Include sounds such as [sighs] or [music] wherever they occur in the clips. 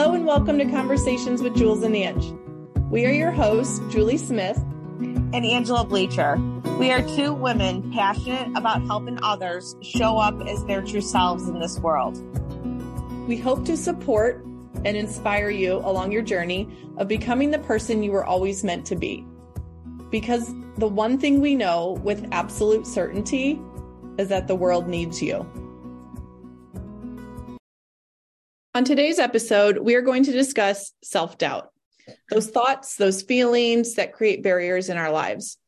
Hello and welcome to Conversations with Jules and Ange. We are your hosts, Julie Smith and Angela Bleacher. We are two women passionate about helping others show up as their true selves in this world. We hope to support and inspire you along your journey of becoming the person you were always meant to be. Because the one thing we know with absolute certainty is that the world needs you. On today's episode, we are going to discuss self doubt those thoughts, those feelings that create barriers in our lives,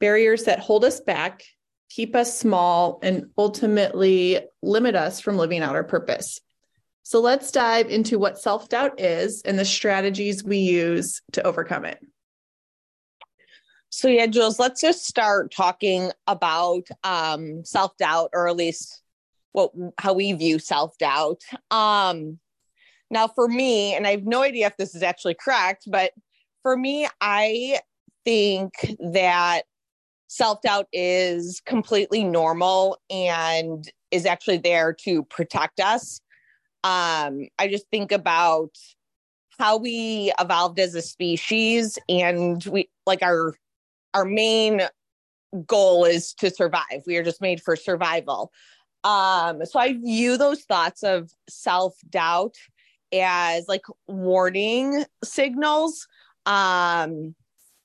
barriers that hold us back, keep us small, and ultimately limit us from living out our purpose. So let's dive into what self doubt is and the strategies we use to overcome it. So, yeah, Jules, let's just start talking about um, self doubt, or at least what how we view self doubt. Um, now, for me, and I have no idea if this is actually correct, but for me, I think that self doubt is completely normal and is actually there to protect us. Um, I just think about how we evolved as a species and we like our our main goal is to survive. We are just made for survival. Um, so I view those thoughts of self doubt as like warning signals um,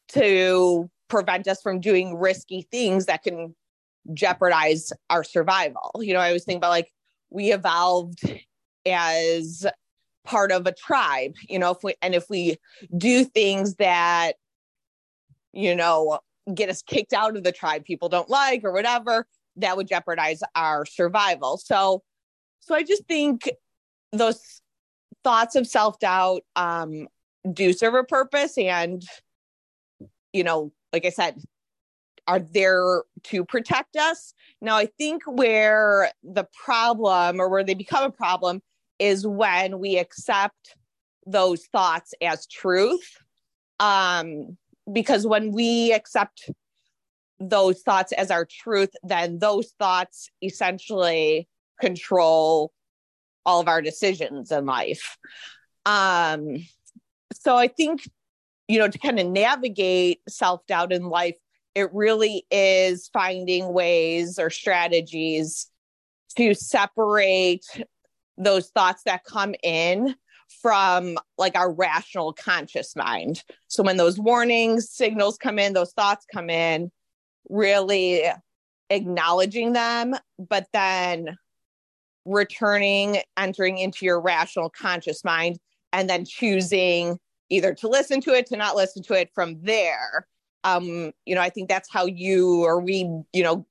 to prevent us from doing risky things that can jeopardize our survival. You know, I was thinking about like we evolved as part of a tribe, you know, if we and if we do things that, you know, get us kicked out of the tribe people don't like or whatever, that would jeopardize our survival. So so I just think those thoughts of self doubt um, do serve a purpose. And, you know, like I said, are there to protect us. Now, I think where the problem or where they become a problem is when we accept those thoughts as truth. Um, because when we accept those thoughts as our truth, then those thoughts essentially control all of our decisions in life. Um, so I think, you know, to kind of navigate self doubt in life, it really is finding ways or strategies to separate those thoughts that come in from like our rational conscious mind. So when those warnings signals come in, those thoughts come in, really acknowledging them, but then returning, entering into your rational conscious mind, and then choosing either to listen to it, to not listen to it from there. Um, you know, I think that's how you or we, you know,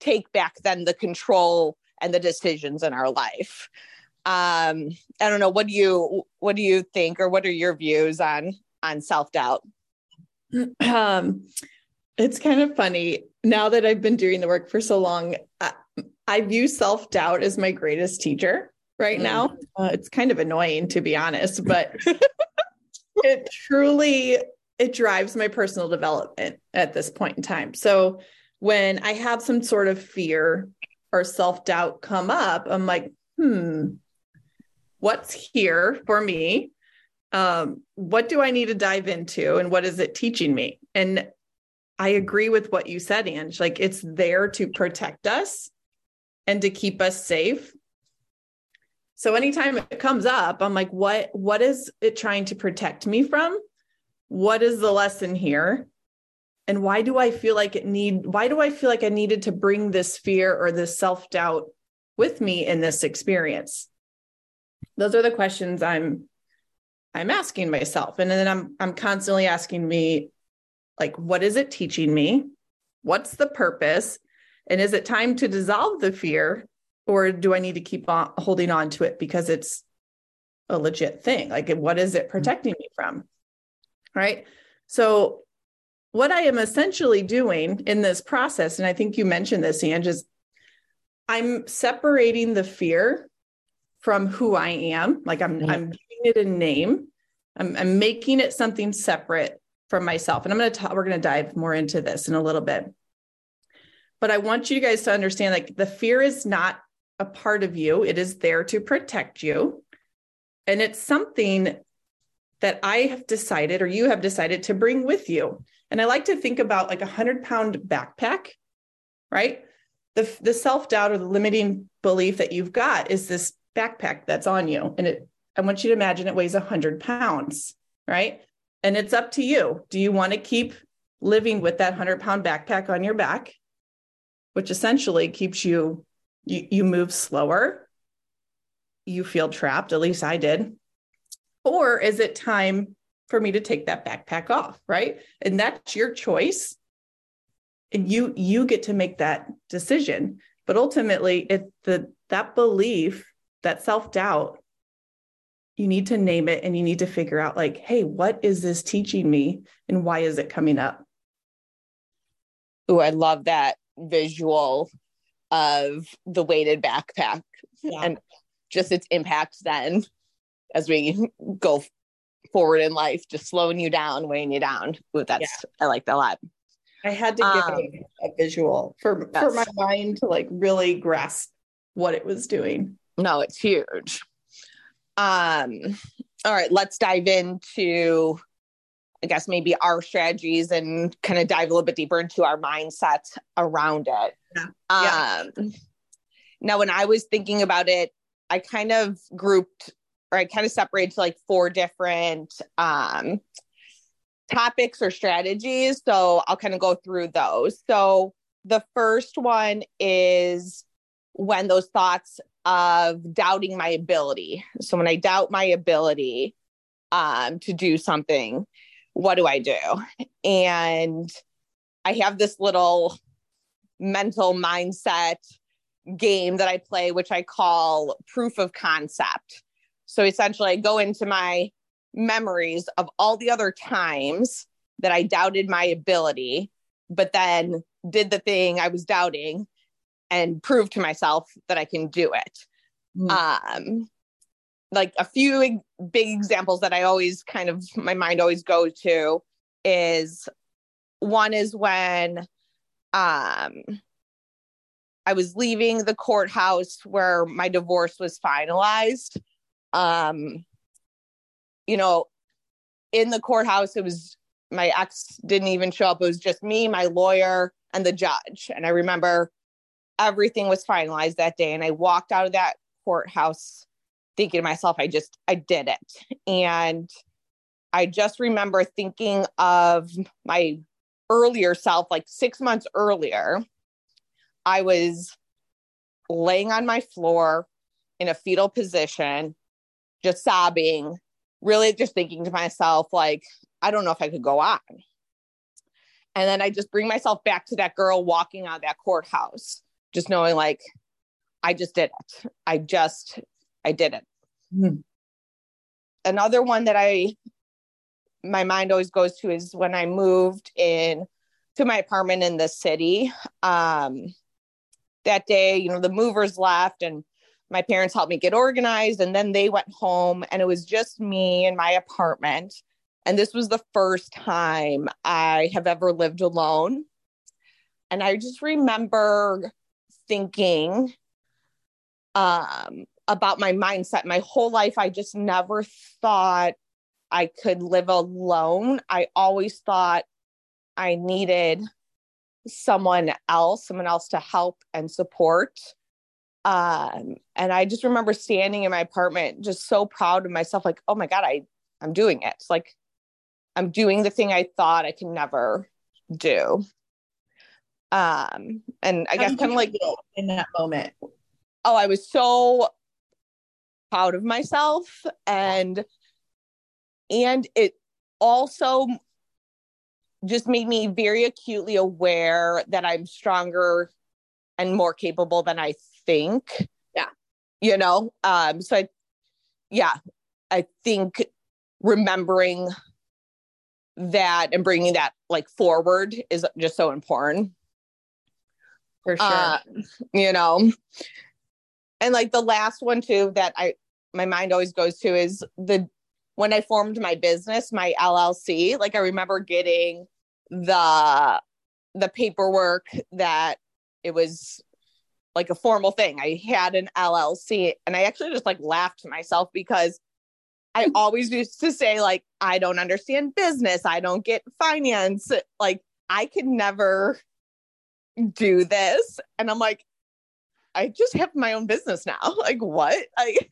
take back then the control and the decisions in our life. Um, I don't know. What do you what do you think, or what are your views on on self doubt? [clears throat] Um, it's kind of funny now that I've been doing the work for so long. I view self doubt as my greatest teacher right mm. now. Uh, it's kind of annoying to be honest, [laughs] but [laughs] it truly it drives my personal development at this point in time. So when I have some sort of fear or self doubt come up, I'm like, hmm, what's here for me? Um, what do I need to dive into, and what is it teaching me? And I agree with what you said, Ange. Like it's there to protect us and to keep us safe. So anytime it comes up, I'm like, what what is it trying to protect me from? What is the lesson here? And why do I feel like it need why do I feel like I needed to bring this fear or this self-doubt with me in this experience? Those are the questions I'm I'm asking myself. And then I'm I'm constantly asking me like what is it teaching me? What's the purpose? And is it time to dissolve the fear or do I need to keep on holding on to it because it's a legit thing? Like, what is it protecting me from? Right. So, what I am essentially doing in this process, and I think you mentioned this, Ange, is I'm separating the fear from who I am. Like I'm, mm-hmm. I'm giving it a name. I'm, I'm making it something separate from myself. And I'm going to talk, we're going to dive more into this in a little bit. But I want you guys to understand like the fear is not a part of you, it is there to protect you. And it's something that I have decided or you have decided to bring with you. And I like to think about like a hundred pound backpack, right? The, the self doubt or the limiting belief that you've got is this backpack that's on you. And it, I want you to imagine it weighs a hundred pounds, right? And it's up to you. Do you want to keep living with that hundred pound backpack on your back, which essentially keeps you, you, you move slower. You feel trapped. At least I did or is it time for me to take that backpack off right and that's your choice and you you get to make that decision but ultimately it the that belief that self-doubt you need to name it and you need to figure out like hey what is this teaching me and why is it coming up oh i love that visual of the weighted backpack yeah. and just its impact then as we [laughs] go forward in life, just slowing you down, weighing you down. Ooh, that's yeah. I like that a lot. I had to give um, a visual for for my mind to like really grasp what it was doing. No, it's huge. Um, all right, let's dive into I guess maybe our strategies and kind of dive a little bit deeper into our mindset around it. Yeah. Um, yeah. now when I was thinking about it, I kind of grouped or I kind of separated to like four different um, topics or strategies. So I'll kind of go through those. So the first one is when those thoughts of doubting my ability. So when I doubt my ability um, to do something, what do I do? And I have this little mental mindset game that I play, which I call proof of concept. So essentially, I go into my memories of all the other times that I doubted my ability, but then did the thing I was doubting and prove to myself that I can do it. Mm. Um, like a few big examples that I always kind of my mind always goes to is one is when um I was leaving the courthouse where my divorce was finalized um you know in the courthouse it was my ex didn't even show up it was just me my lawyer and the judge and i remember everything was finalized that day. And i walked out of that courthouse thinking to myself i just i did it. And i just remember thinking of my earlier self like 6 months earlier i was laying on my floor in a fetal position just sobbing, really just thinking to myself, like, I don't know if I could go on. And then I just bring myself back to that girl walking out of that courthouse, just knowing like, I just did it. I just, I did it. Mm-hmm. Another one that I, my mind always goes to is when I moved in to my apartment in the city. Um, that day, you know, the movers left and my parents helped me get organized and then they went home and it was just me in my apartment and this was the first time i have ever lived alone and i just remember thinking um, about my mindset. My whole life i just never thought i could live alone. I always thought i needed someone else someone else to help and support. Um and i just remember standing in my apartment just so proud of myself like oh my god i i'm doing it. Like i'm doing the thing i thought i could never do um and i How guess kind of like in that moment oh i was so proud of myself and and it also just made me very acutely aware that i'm stronger and more capable than i think. Yeah. You know, um, so I, yeah, I think remembering that and bringing that like forward is just so important. For sure. Uh, you know, and like the last one too that I, my mind always goes to is the, when I formed my business, my LLC, like I remember getting the, the paperwork that it was like a formal thing. I had an LLC and I actually just like laughed to myself because I [laughs] always used to say, like, I don't understand business. I don't get finance. Like, I could never do this. And I'm like, I just have my own business now. [laughs] Like, what? Like,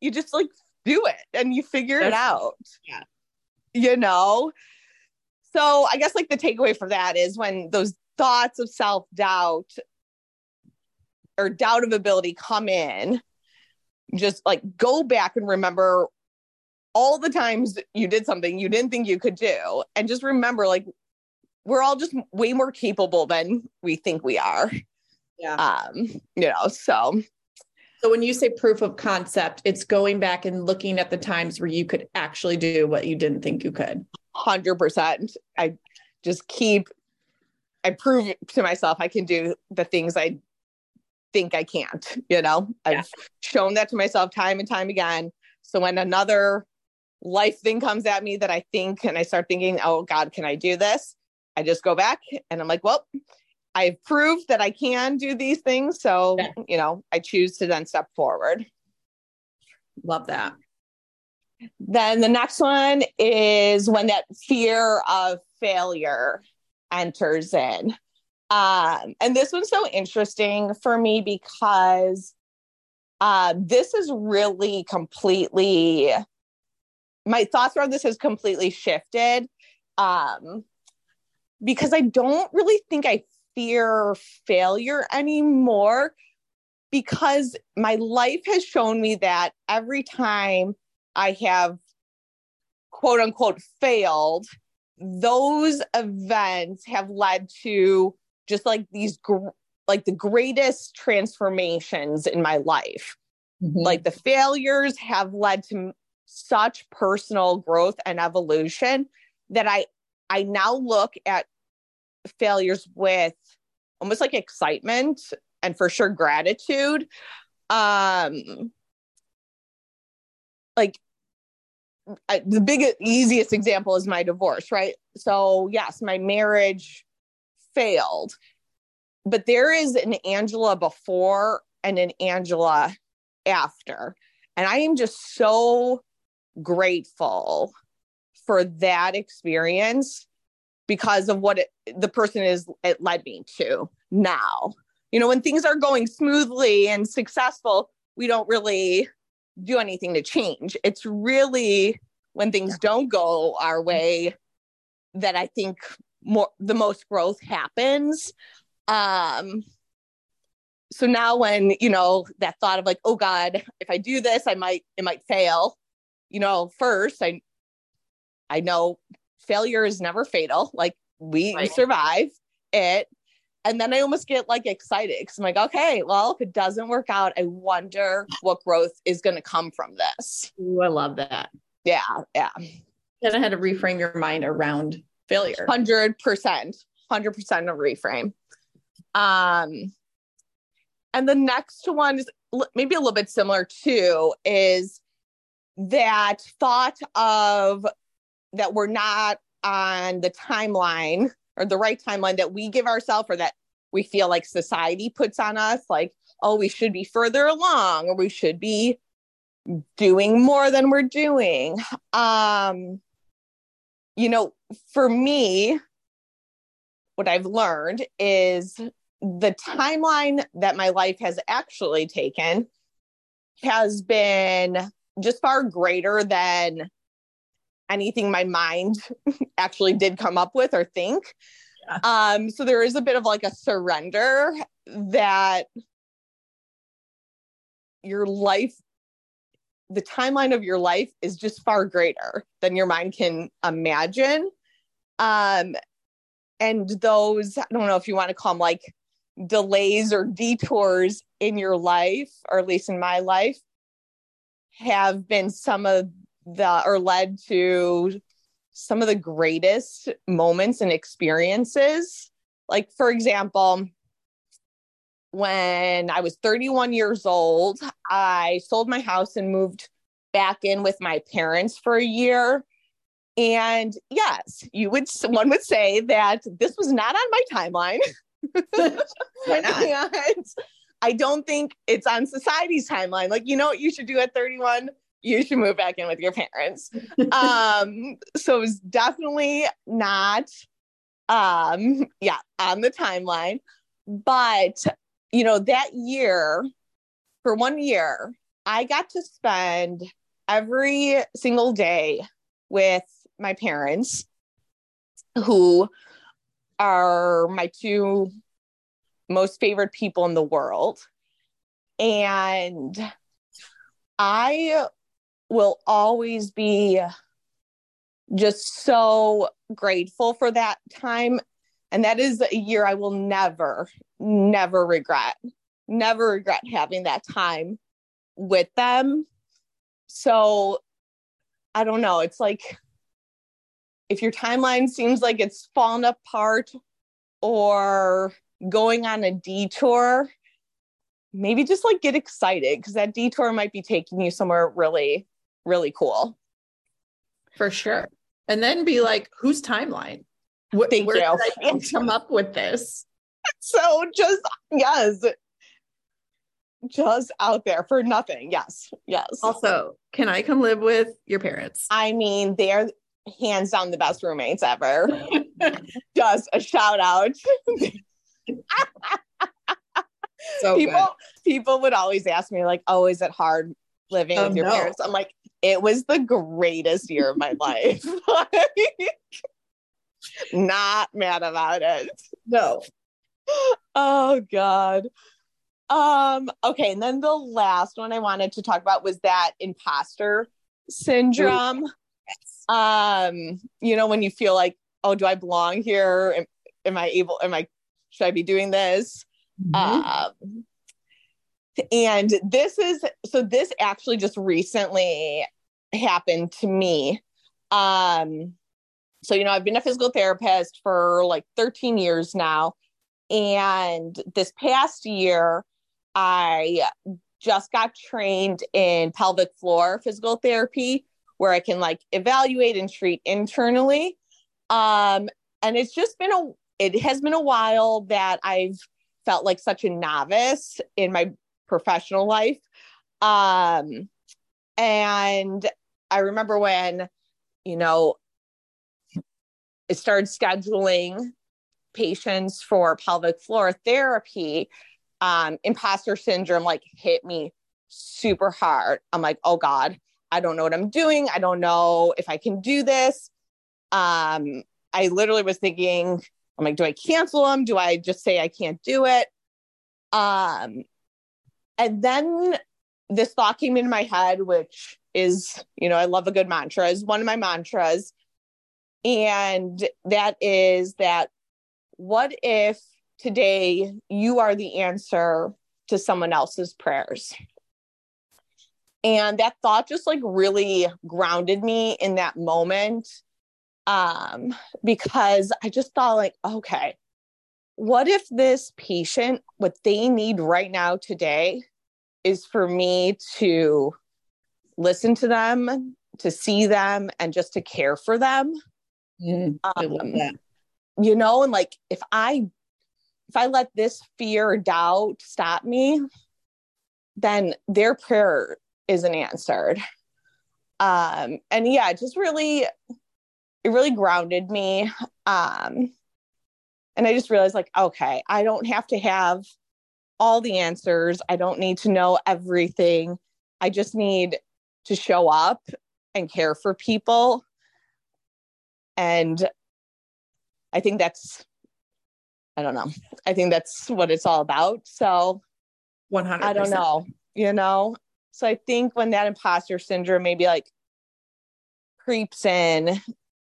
you just like do it and you figure That's, it out. Yeah. You know? So I guess like the takeaway for that is when those thoughts of self doubt or doubt of ability come in, just like go back and remember all the times you did something you didn't think you could do. And just remember, like, we're all just way more capable than we think we are. Yeah. Um, you know, so so when you say proof of concept, it's going back and looking at the times where you could actually do what you didn't think you could. 100%. I just keep I prove to myself I can do the things I think I can't, you know. Yeah. I've shown that to myself time and time again. So when another life thing comes at me that I think and I start thinking, "Oh god, can I do this?" I just go back and I'm like, "Well, I've proved that I can do these things. So, yeah. you know, I choose to then step forward. Love that. Then the next one is when that fear of failure enters in. Um, and this one's so interesting for me because uh, this is really completely, my thoughts around this has completely shifted um, because I don't really think I fear failure anymore because my life has shown me that every time I have quote unquote failed, those events have led to just like these gr- like the greatest transformations in my life. Mm-hmm. Like the failures have led to such personal growth and evolution that I I now look at failures with almost like excitement and for sure gratitude. Um like I, the biggest easiest example is my divorce right? So yes my marriage failed but there is an angela before and an angela after and i am just so grateful for that experience because of what it, the person is it led me to now. You know when things are going smoothly and successful we don't really do anything to change. It's really when things yeah. don't go our way that i think more the most growth happens. Um so now when you know that thought of like oh god if i do this i might it might fail. You know first i i know failure is never fatal. Like we right. survive it. And then I almost get like excited because I'm like, okay, well, if it doesn't work out, I wonder what growth is going to come from this. Ooh, I love that. Yeah. Yeah. Then I had to reframe your mind around failure. 100%. 100% of reframe. Um, and the next one is maybe a little bit similar too, is that thought of that we're not on the timeline or the right timeline that we give ourselves or that we feel like society puts on us like oh we should be further along or we should be doing more than we're doing. Um you know for me what i've learned is the timeline that my life has actually taken has been just far greater than anything my mind [laughs] actually did come up with or think. Yeah. Um, so there is a bit of like a surrender that your life, the timeline of your life is just far greater than your mind can imagine. Um, and those, I don't know if you want to call them like delays or detours in your life, or at least in my life, have been some of that or led to some of the greatest moments and experiences. Like, for example, when I was 31 years old, I sold my house and moved back in with my parents for a year. And yes, you would one would say that this was not on my timeline. [laughs] Why not? I don't think it's on society's timeline. Like, you know what you should do at 31? You should move back in with your parents. um, [laughs] so it was definitely not um yeah, on the timeline. But you know, that year, for one year, I got to spend every single day with my parents who are my two most favorite people in the world. And I will always be just so grateful for that time. And that is a year I will never, never regret, never regret having that time with them. So I don't know. It's like if your timeline seems like it's fallen apart or going on a detour, maybe just like get excited because that detour might be taking you somewhere really, really cool. For sure. And then be like, whose timeline? What, Thank where you. did I come up with this? [laughs] So just yes, just out there for nothing. Yes, yes. Also, can I come live with your parents? I mean, they're hands down the best roommates ever. [laughs] just a shout out. so people good. people would always ask me like, "Oh, is it hard living with um, your no. parents?" I'm like, "It was the greatest year of my life." [laughs] like, Not mad about it. No. Oh god. Um okay, and then the last one I wanted to talk about was that imposter syndrome. Um, you know, when you feel like, oh, do I belong here? Am, am I able, am I, should I be doing this? Mm-hmm. Um, and this is, so this actually just recently happened to me. Um, so, you know, I've been a physical therapist for like 13 years now. And this past year, I just got trained in pelvic floor physical therapy where I can like evaluate and treat internally. Um, and it's just been a it has been a while that I've felt like such a novice in my professional life. Um, and I remember when, you know, it started scheduling patients for pelvic floor therapy. Um, imposter syndrome like hit me super hard. I'm like, oh God, I don't know what I'm doing. I don't know if I can do this. Um, I literally was thinking, I'm like, do I cancel them? Do I just say I can't do it? Um, and then this thought came into my head, which is, you know, I love a good mantra, is one of my mantras. And that is that what if today you are the answer to someone else's prayers? and that thought just like really grounded me in that moment um because i just thought like okay what if this patient what they need right now today is for me to listen to them to see them and just to care for them mm, um, you know and like if i if i let this fear or doubt stop me then their prayer isn't answered. Um, and yeah, just really, it really grounded me. Um, and I just realized, like, okay, I don't have to have all the answers. I don't need to know everything. I just need to show up and care for people. And I think that's, I don't know. I think that's what it's all about. So 100 I don't know, you know, so I think when that imposter syndrome maybe like creeps in,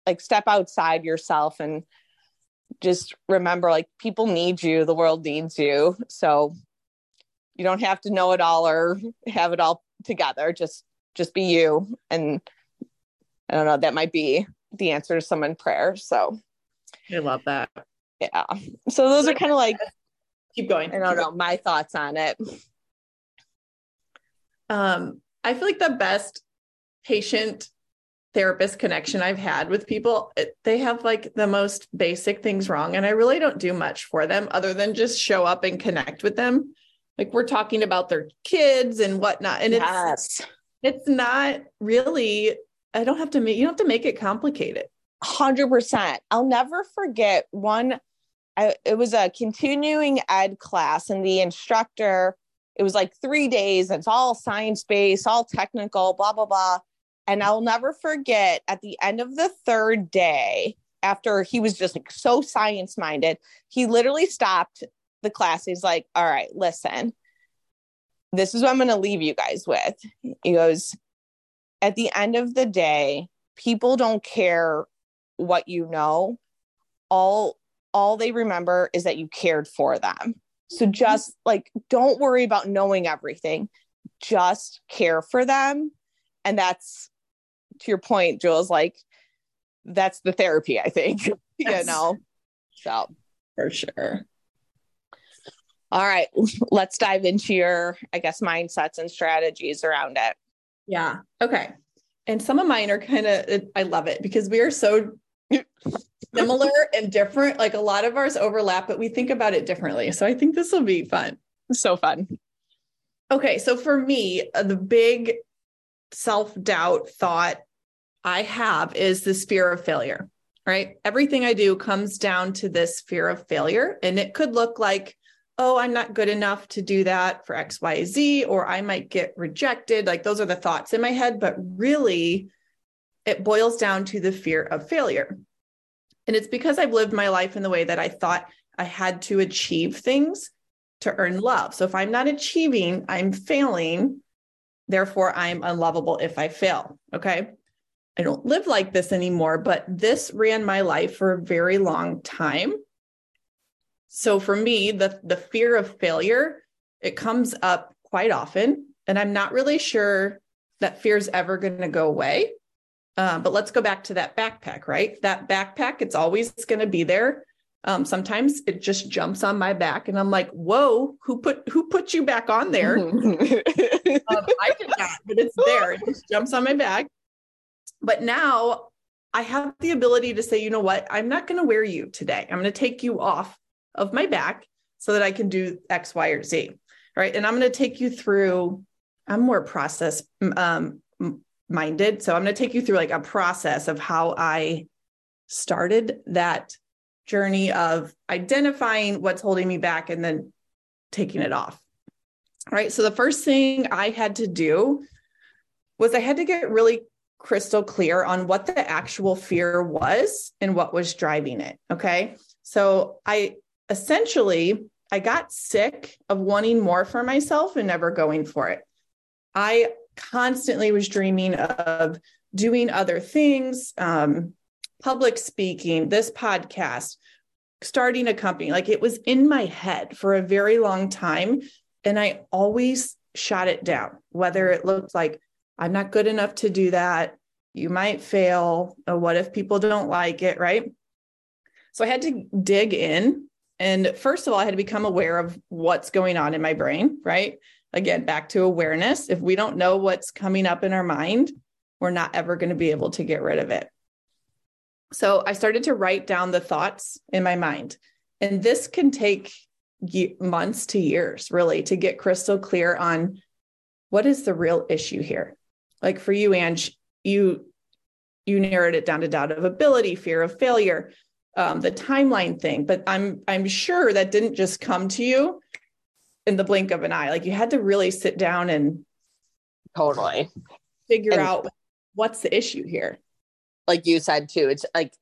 like step outside yourself and just remember like people need you, the world needs you. So you don't have to know it all or have it all together. Just just be you. And I don't know, that might be the answer to someone prayer. So I love that. Yeah. So those are kind of like keep going. I don't know, my thoughts on it um, I feel like the best patient therapist connection I've had with people, they have like the most basic things wrong. And I really don't do much for them other than just show up and connect with them. Like we're talking about their kids and whatnot. And yes. it's it's not really, I don't have to make, you don't have to make it complicated. 100%. I'll never forget one. I, it was a continuing ed class, and the instructor, it was like three days. It's all science based, all technical, blah, blah, blah. And I'll never forget at the end of the third day, after he was just like so science minded, he literally stopped the class. He's like, All right, listen, this is what I'm going to leave you guys with. He goes, At the end of the day, people don't care what you know. All all they remember is that you cared for them. So mm-hmm. just like don't worry about knowing everything. Just care for them. And that's to your point, Jules, like that's the therapy, I think. [laughs] Yes. you know. So for sure. All right, let's dive into your, I guess, mindsets and strategies around it. Yeah. Okay. And some of mine are kind of, I love it because we are so [laughs] similar and different. Like a lot of ours overlap, but we think about it differently. So I think this will be fun. So fun. Okay. So for me, uh, the big self doubt thought I have is this fear of failure, right? Everything I do comes down to this fear of failure. And it could look like, oh, I'm not good enough to do that for X, Y, Z, or I might get rejected. Like those are the thoughts in my head, but really it boils down to the fear of failure. And it's because I've lived my life in the way that I thought I had to achieve things to earn love. So if I'm not achieving, I'm failing. Therefore, I'm unlovable if I fail. Okay. I don't live like this anymore, but this ran my life for a very long time so for me the the fear of failure it comes up quite often and i'm not really sure that fear is ever going to go away uh, but let's go back to that backpack right that backpack it's always going to be there um, sometimes it just jumps on my back and i'm like whoa who put who put you back on there [laughs] um, i did not but it's there it just jumps on my back but now i have the ability to say you know what i'm not going to wear you today i'm going to take you off of my back so that I can do X, Y, or Z. Right. And I'm going to take you through, I'm more process um, minded. So I'm going to take you through like a process of how I started that journey of identifying what's holding me back and then taking it off. Right. So the first thing I had to do was I had to get really crystal clear on what the actual fear was and what was driving it. Okay. So I essentially, I got sick of wanting more for myself and never going for it. I constantly was dreaming of doing other things, um, public speaking, this podcast, starting a company. Like it was in my head for a very long time. And I always shot it down, whether it looked like I'm not good enough to do that. You might fail. Or what if people don't like it? Right. So I had to dig in and first of all, I had to become aware of what's going on in my brain, right? Again, back to awareness. If we don't know what's coming up in our mind, we're not ever going to be able to get rid of it. So I started to write down the thoughts in my mind. And this can take months to years, really, to get crystal clear on what is the real issue here. Like for you, Ange, you you narrowed it down to doubt of ability, fear of failure, um, the timeline thing, but I'm I'm sure that didn't just come to you in the blink of an eye. Like you had to really sit down and totally figure and, out what's the issue here. Like you said too, it's like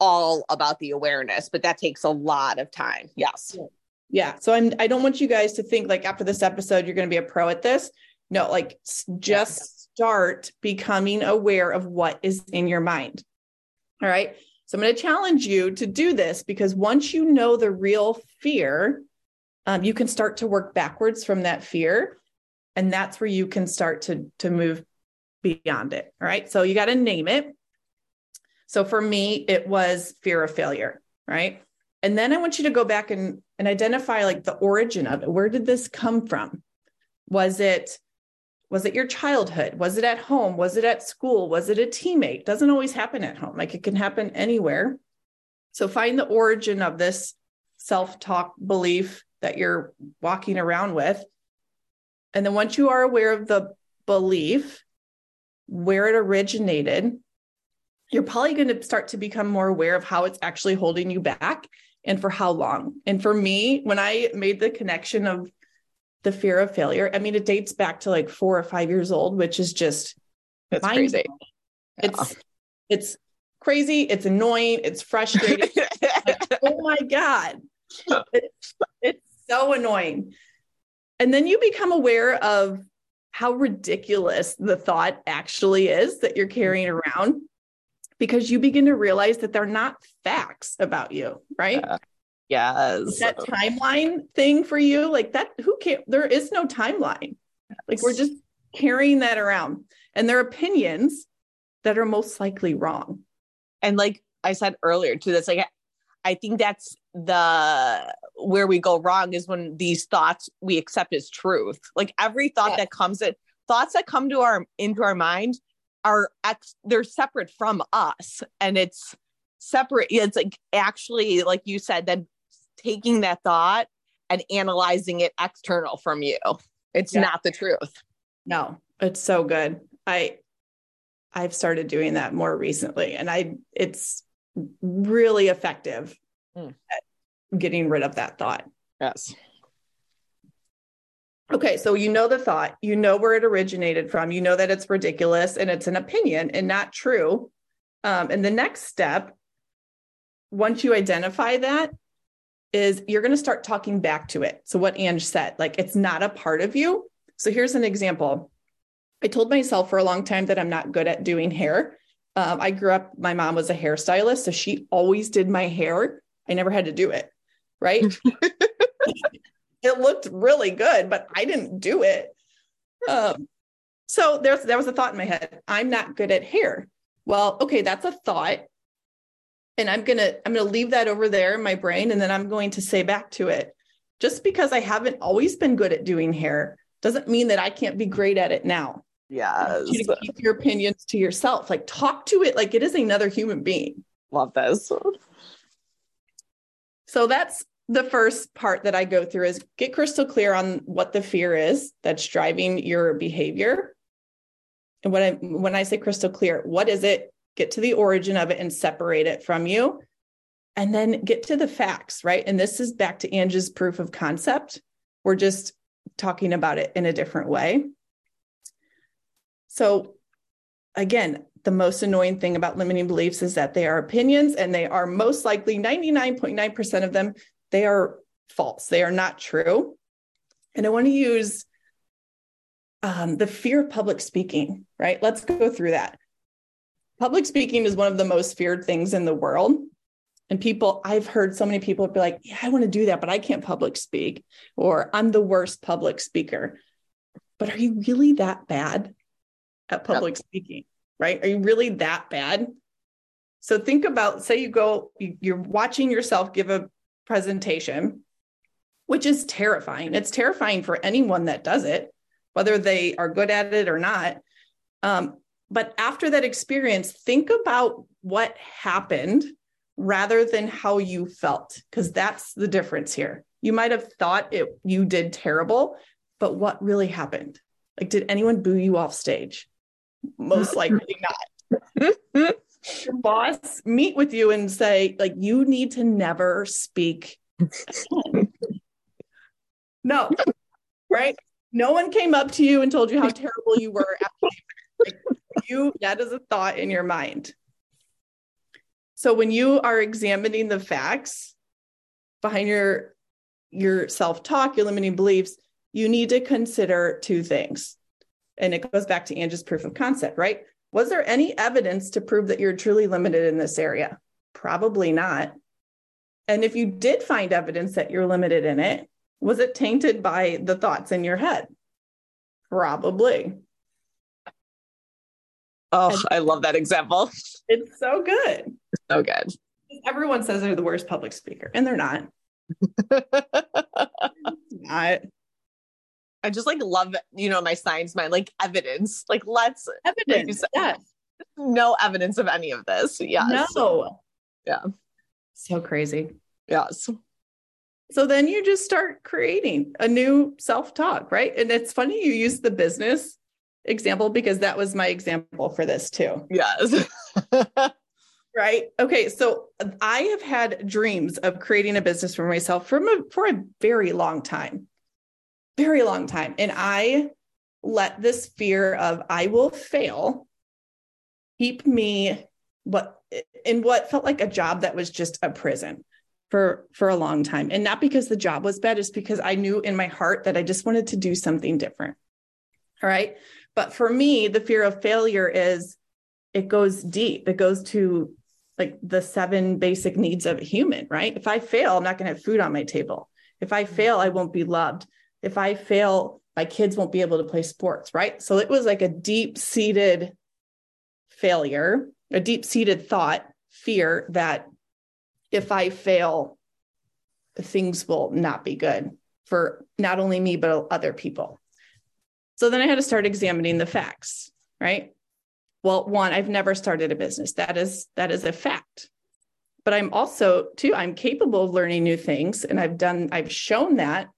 all about the awareness, but that takes a lot of time. Yes. Yeah. So I'm I don't want you guys to think like after this episode you're going to be a pro at this. No, like just start becoming aware of what is in your mind. All right. So I'm going to challenge you to do this because once you know the real fear, um, you can start to work backwards from that fear. And that's where you can start to, to move beyond it. All right. So you got to name it. So for me, it was fear of failure. Right. And then I want you to go back and, and identify like the origin of it. Where did this come from? Was it was it your childhood? Was it at home? Was it at school? Was it a teammate? Doesn't always happen at home. Like it can happen anywhere. So find the origin of this self-talk belief that you're walking around with. And then once you are aware of the belief, where it originated, you're probably going to start to become more aware of how it's actually holding you back and for how long. And for me, when I made the connection of the fear of failure, I mean, it dates back to like four or five years old, which is just That's crazy. Yeah. It's it's crazy, it's annoying, it's frustrating. [laughs] like, oh my God. It's, it's so annoying. And then you become aware of how ridiculous the thought actually is that you're mm-hmm. carrying around because you begin to realize that they're not facts about you, right? Yeah. Yes. That timeline thing for you, like that, who can there is no timeline. Yes. Like we're just carrying that around. And their opinions that are most likely wrong. And like I said earlier to this, like I think that's the where we go wrong is when these thoughts we accept as truth. Like every thought yeah. that comes in, thoughts that come to our into our mind are ex they're separate from us and it's separate it's like actually like you said then taking that thought and analyzing it external from you it's yeah. not the truth no it's so good i i've started doing that more recently and i it's really effective mm. at getting rid of that thought yes Okay, so you know the thought, you know where it originated from, you know that it's ridiculous and it's an opinion and not true. Um, and the next step, once you identify that, is you're going to start talking back to it. So, what Ange said, like it's not a part of you. So, here's an example. I told myself for a long time that I'm not good at doing hair. Um, I grew up, my mom was a hairstylist, so she always did my hair. I never had to do it. Right. [laughs] it looked really good, but I didn't do it. Um, so there's there was a thought in my head. I'm not good at hair. Well, okay, that's a thought. And I'm gonna I'm gonna leave that over there in my brain, and then I'm going to say back to it. Just because I haven't always been good at doing hair doesn't mean that I can't be great at it now. Yes. You to keep your opinions to yourself. Like talk to it like it is another human being. Love this. So that's the first part that I go through is get crystal clear on what the fear is that's driving your behavior. And when I when I say crystal clear, what is it? Get to the origin of it and separate it from you. And then get to the facts, right? And this is back to Ange's proof of concept. We're just talking about it in a different way. So again, the most annoying thing about limiting beliefs is that they are opinions and they are most likely 99.9% of them they are false. They are not true. And I want to use um, the fear of public speaking, right? Let's go through that. Public speaking is one of the most feared things in the world. And people, I've heard so many people be like, yeah, I want to do that, but I can't public speak, or I'm the worst public speaker. But are you really that bad at public yep. speaking? Right? Are you really that bad? So think about, say you go, you're watching yourself give a presentation, which is terrifying. It's terrifying for anyone that does it, whether they are good at it or not. Um, but after that experience, think about what happened rather than how you felt, because that's the difference here. You might have thought it you did terrible, but what really happened? Like, did anyone boo you off stage? Most likely not. your boss meet with you and say, like, you need to never speak. no, right? No one came up to you and told you how terrible you were. Like, you that is a thought in your mind. So when you are examining the facts behind your your self-talk, your limiting beliefs, you need to consider two things. And it goes back to Ange's proof of concept, right? Was there any evidence to prove that you're truly limited in this area? Probably not. And if you did find evidence that you're limited in it, was it tainted by the thoughts in your head? Probably. Oh, and I love that example. [laughs] It's so good. So good. Everyone says they're the worst public speaker, and they're not. [laughs] not. I just like love, you know, my science mind, like evidence. Like let's evidence. Like yes. No evidence of any of this. Yes. No. Yeah. So crazy. Yes. So then you just start creating a new self-talk, right? And it's funny you use the business example because that was my example for this too. Yes. [laughs] right. Okay. So I have had dreams of creating a business for myself from a, for a very long time, very long time. And I let this fear of I will fail keep me what in what felt like a job that was just a prison for for a long time. And not because the job was bad just because i knew in my heart that i just wanted to do something different. All right? But for me the fear of failure is it goes deep. It goes to like the seven basic needs of a human right? If i fail i'm not going to have food on my table. If i fail i won't be loved if i fail my kids won't be able to play sports right so it was like a deep seated failure a deep seated thought fear that if I fail, things will not be good for not only me, but other people. So then I had to start examining the facts, right? Well, one, I've never started a business. That is that is a fact. But I'm also too I'm capable of learning new things and I've done I've shown that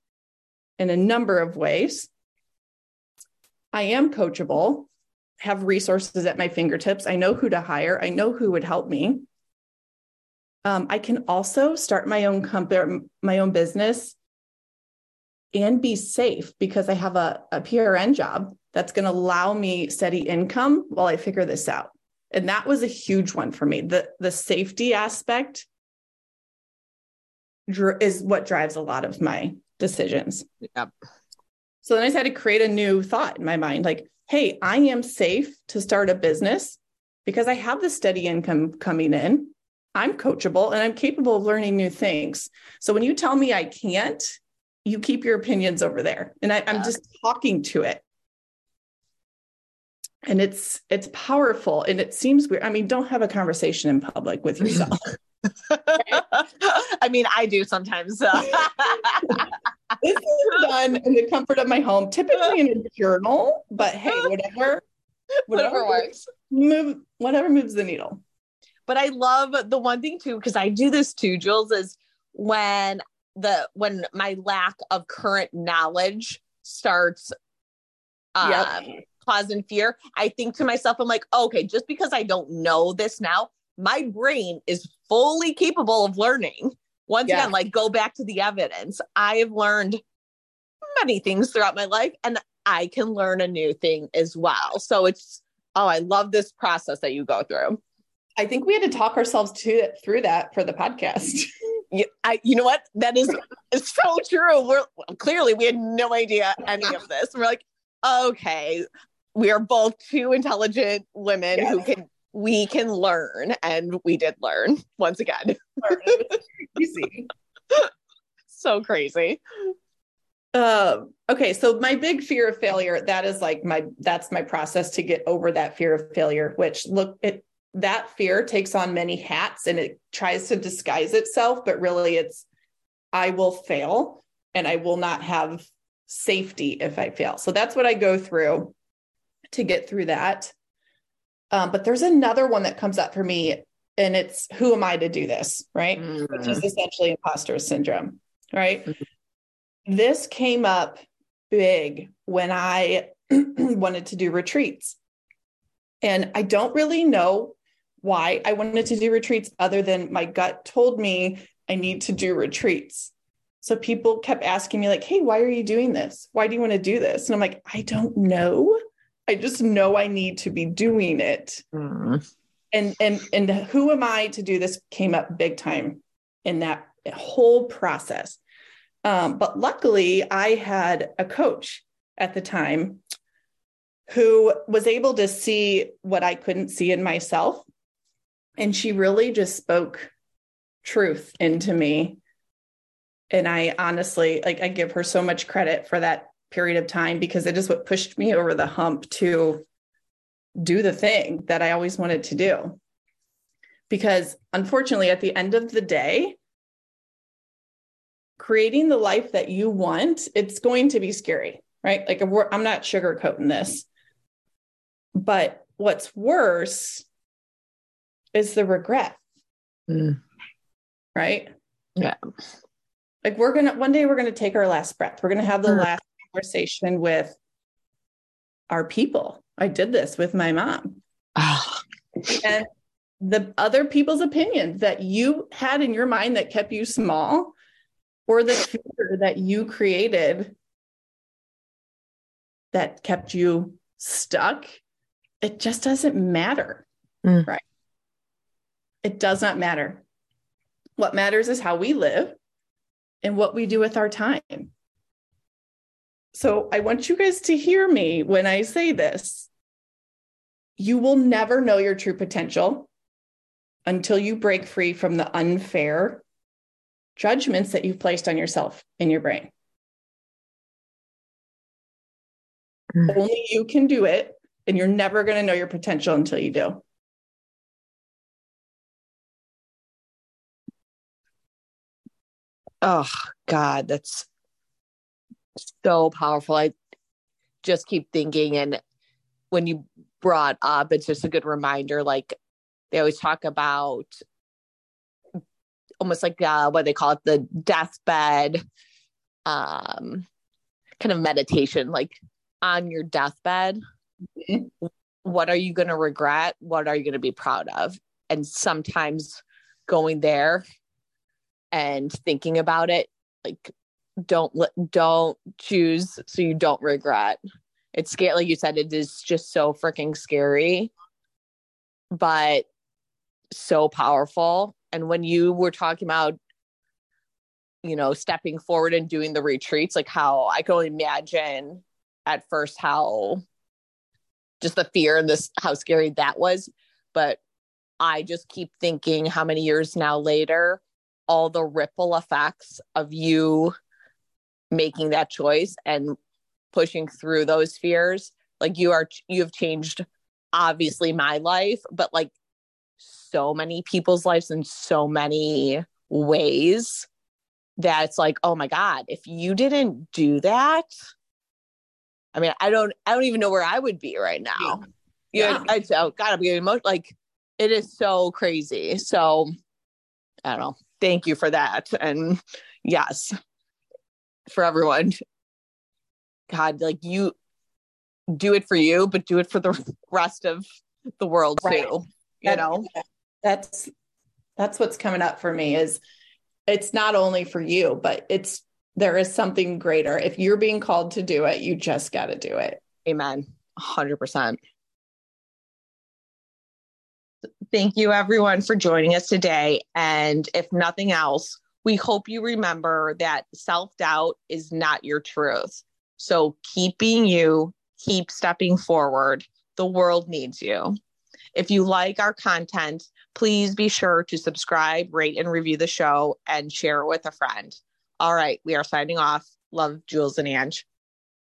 in a number of ways. I am coachable, have resources at my fingertips. I know who to hire. I know who would help me. Um, I can also start my own company, my own business, and be safe because I have a, a PRN job that's going to allow me steady income while I figure this out. And that was a huge one for me. The the safety aspect is what drives a lot of my decisions. Yep. So then I had to create a new thought in my mind, like, hey, I am safe to start a business because I have the steady income coming in. I'm coachable and I'm capable of learning new things. So when you tell me I can't, you keep your opinions over there. And I, am just talking to it. And it's it's powerful and it seems weird. I mean, don't have a conversation in public with yourself. [laughs] [laughs] I mean, I do sometimes. So. [laughs] this is done in the comfort of my home, typically in a journal, but hey, whatever, whatever, whatever works. Move whatever moves the needle. But I love the one thing too, because I do this too, Jules, is when the when my lack of current knowledge starts um yep. causing fear, I think to myself, I'm like, okay, just because I don't know this now, my brain is fully capable of learning. Once yeah. again, like go back to the evidence. I have learned many things throughout my life and I can learn a new thing as well. So it's oh, I love this process that you go through. I think we had to talk ourselves to through that for the podcast. [laughs] you, I, you know what? That is [laughs] so true. We're clearly we had no idea any of this. We're like, okay, we are both two intelligent women yes. who can we can learn, and we did learn once again. [laughs] Easy, so crazy. Um, okay, so my big fear of failure, that is like my that's my process to get over that fear of failure, which look it that fear takes on many hats and it tries to disguise itself, but really it's I will fail and I will not have safety if I fail. So that's what I go through to get through that. Um, but there's another one that comes up for me, and it's who am I to do this, right? Mm-hmm. Which is essentially imposter syndrome, right? Mm-hmm. This came up big when I [clears throat] wanted to do retreats. And I don't really know why I wanted to do retreats other than my gut told me I need to do retreats. So people kept asking me, like, hey, why are you doing this? Why do you want to do this? And I'm like, I don't know. I just know I need to be doing it. Mm. And and and who am I to do this came up big time in that whole process. Um, but luckily, I had a coach at the time who was able to see what I couldn't see in myself and she really just spoke truth into me and i honestly like i give her so much credit for that period of time because it is what pushed me over the hump to do the thing that i always wanted to do because unfortunately at the end of the day creating the life that you want it's going to be scary right like i'm not sugarcoating this but what's worse is the regret. Mm. Right? Yeah. Like we're going to, one day we're going to take our last breath. We're going to have the mm. last conversation with our people. I did this with my mom. Oh. [sighs] And the other people's opinions that you had in your mind that kept you small or the fear that you created that kept you stuck, it just doesn't matter. Mm. Right. It does not matter. What matters is how we live and what we do with our time. So I want you guys to hear me when I say this. You will never know your true potential until you break free from the unfair judgments that you've placed on yourself in your brain. Mm. Only you can do it, and you're never going to know your potential until you do. Oh God, that's so powerful. I just keep thinking, and when you brought up, it's just a good reminder. Like they always talk about, almost like uh, what they call it, the deathbed, um, kind of meditation. Like on your deathbed, Mhm. what are you going to regret? What are you going to be proud of? And sometimes going there and thinking about it like don't let don't choose so you don't regret. It's scary like you said it is just so freaking scary but so powerful. And when you were talking about you know stepping forward and doing the retreats like how i can only imagine at first how just the fear and this how scary that was. But i just keep thinking how many years now later all the ripple effects of you making that choice and pushing through those fears like you are you have changed obviously my life but like so many people's lives in so many ways that it's like oh my god if you didn't do that i mean i don't i don't even know where i would be right now. Yeah, Yeah. I, I gotta be emo- like it is so crazy. So i don't know. Thank you for that. And yes for everyone god like you do it for you but do it for the rest of the world Right. too you That- know That's that's what's coming up for me is it's not only for you, but it's there is something greater. If you're being called to do it, you just got to do it. amen 100% thank you everyone for joining us today and if nothing else we hope you remember that self-doubt is not your truth. So keep being you keep stepping forward. The world needs you. If you like our content please be sure to subscribe rate and review the show and share it with a friend. All right we are signing off. Love jules and Ang